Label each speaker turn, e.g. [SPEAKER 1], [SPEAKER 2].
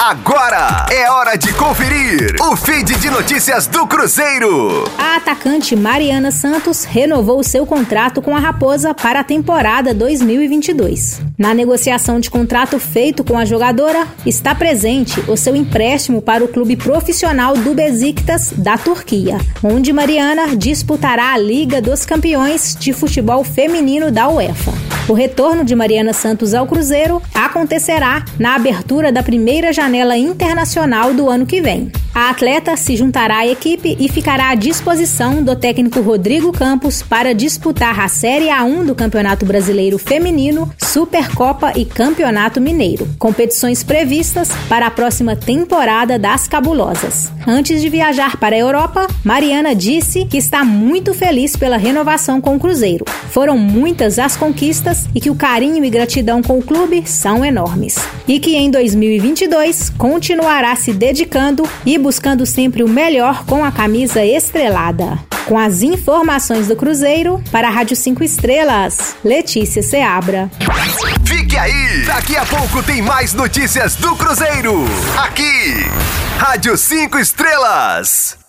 [SPEAKER 1] Agora é hora de conferir o feed de notícias do Cruzeiro.
[SPEAKER 2] A atacante Mariana Santos renovou seu contrato com a Raposa para a temporada 2022. Na negociação de contrato feito com a jogadora, está presente o seu empréstimo para o clube profissional do Besiktas da Turquia, onde Mariana disputará a Liga dos Campeões de Futebol Feminino da UEFA. O retorno de Mariana Santos ao Cruzeiro acontecerá na abertura da primeira janela internacional do ano que vem. A atleta se juntará à equipe e ficará à disposição do técnico Rodrigo Campos para disputar a Série A1 do Campeonato Brasileiro Feminino, Supercopa e Campeonato Mineiro, competições previstas para a próxima temporada das Cabulosas. Antes de viajar para a Europa, Mariana disse que está muito feliz pela renovação com o Cruzeiro. Foram muitas as conquistas e que o carinho e gratidão com o clube são enormes. E que em 2022 continuará se dedicando e buscando sempre o melhor com a camisa estrelada. Com as informações do Cruzeiro, para a Rádio 5 Estrelas, Letícia Seabra.
[SPEAKER 1] Fique aí! Daqui a pouco tem mais notícias do Cruzeiro. Aqui, Rádio 5 Estrelas.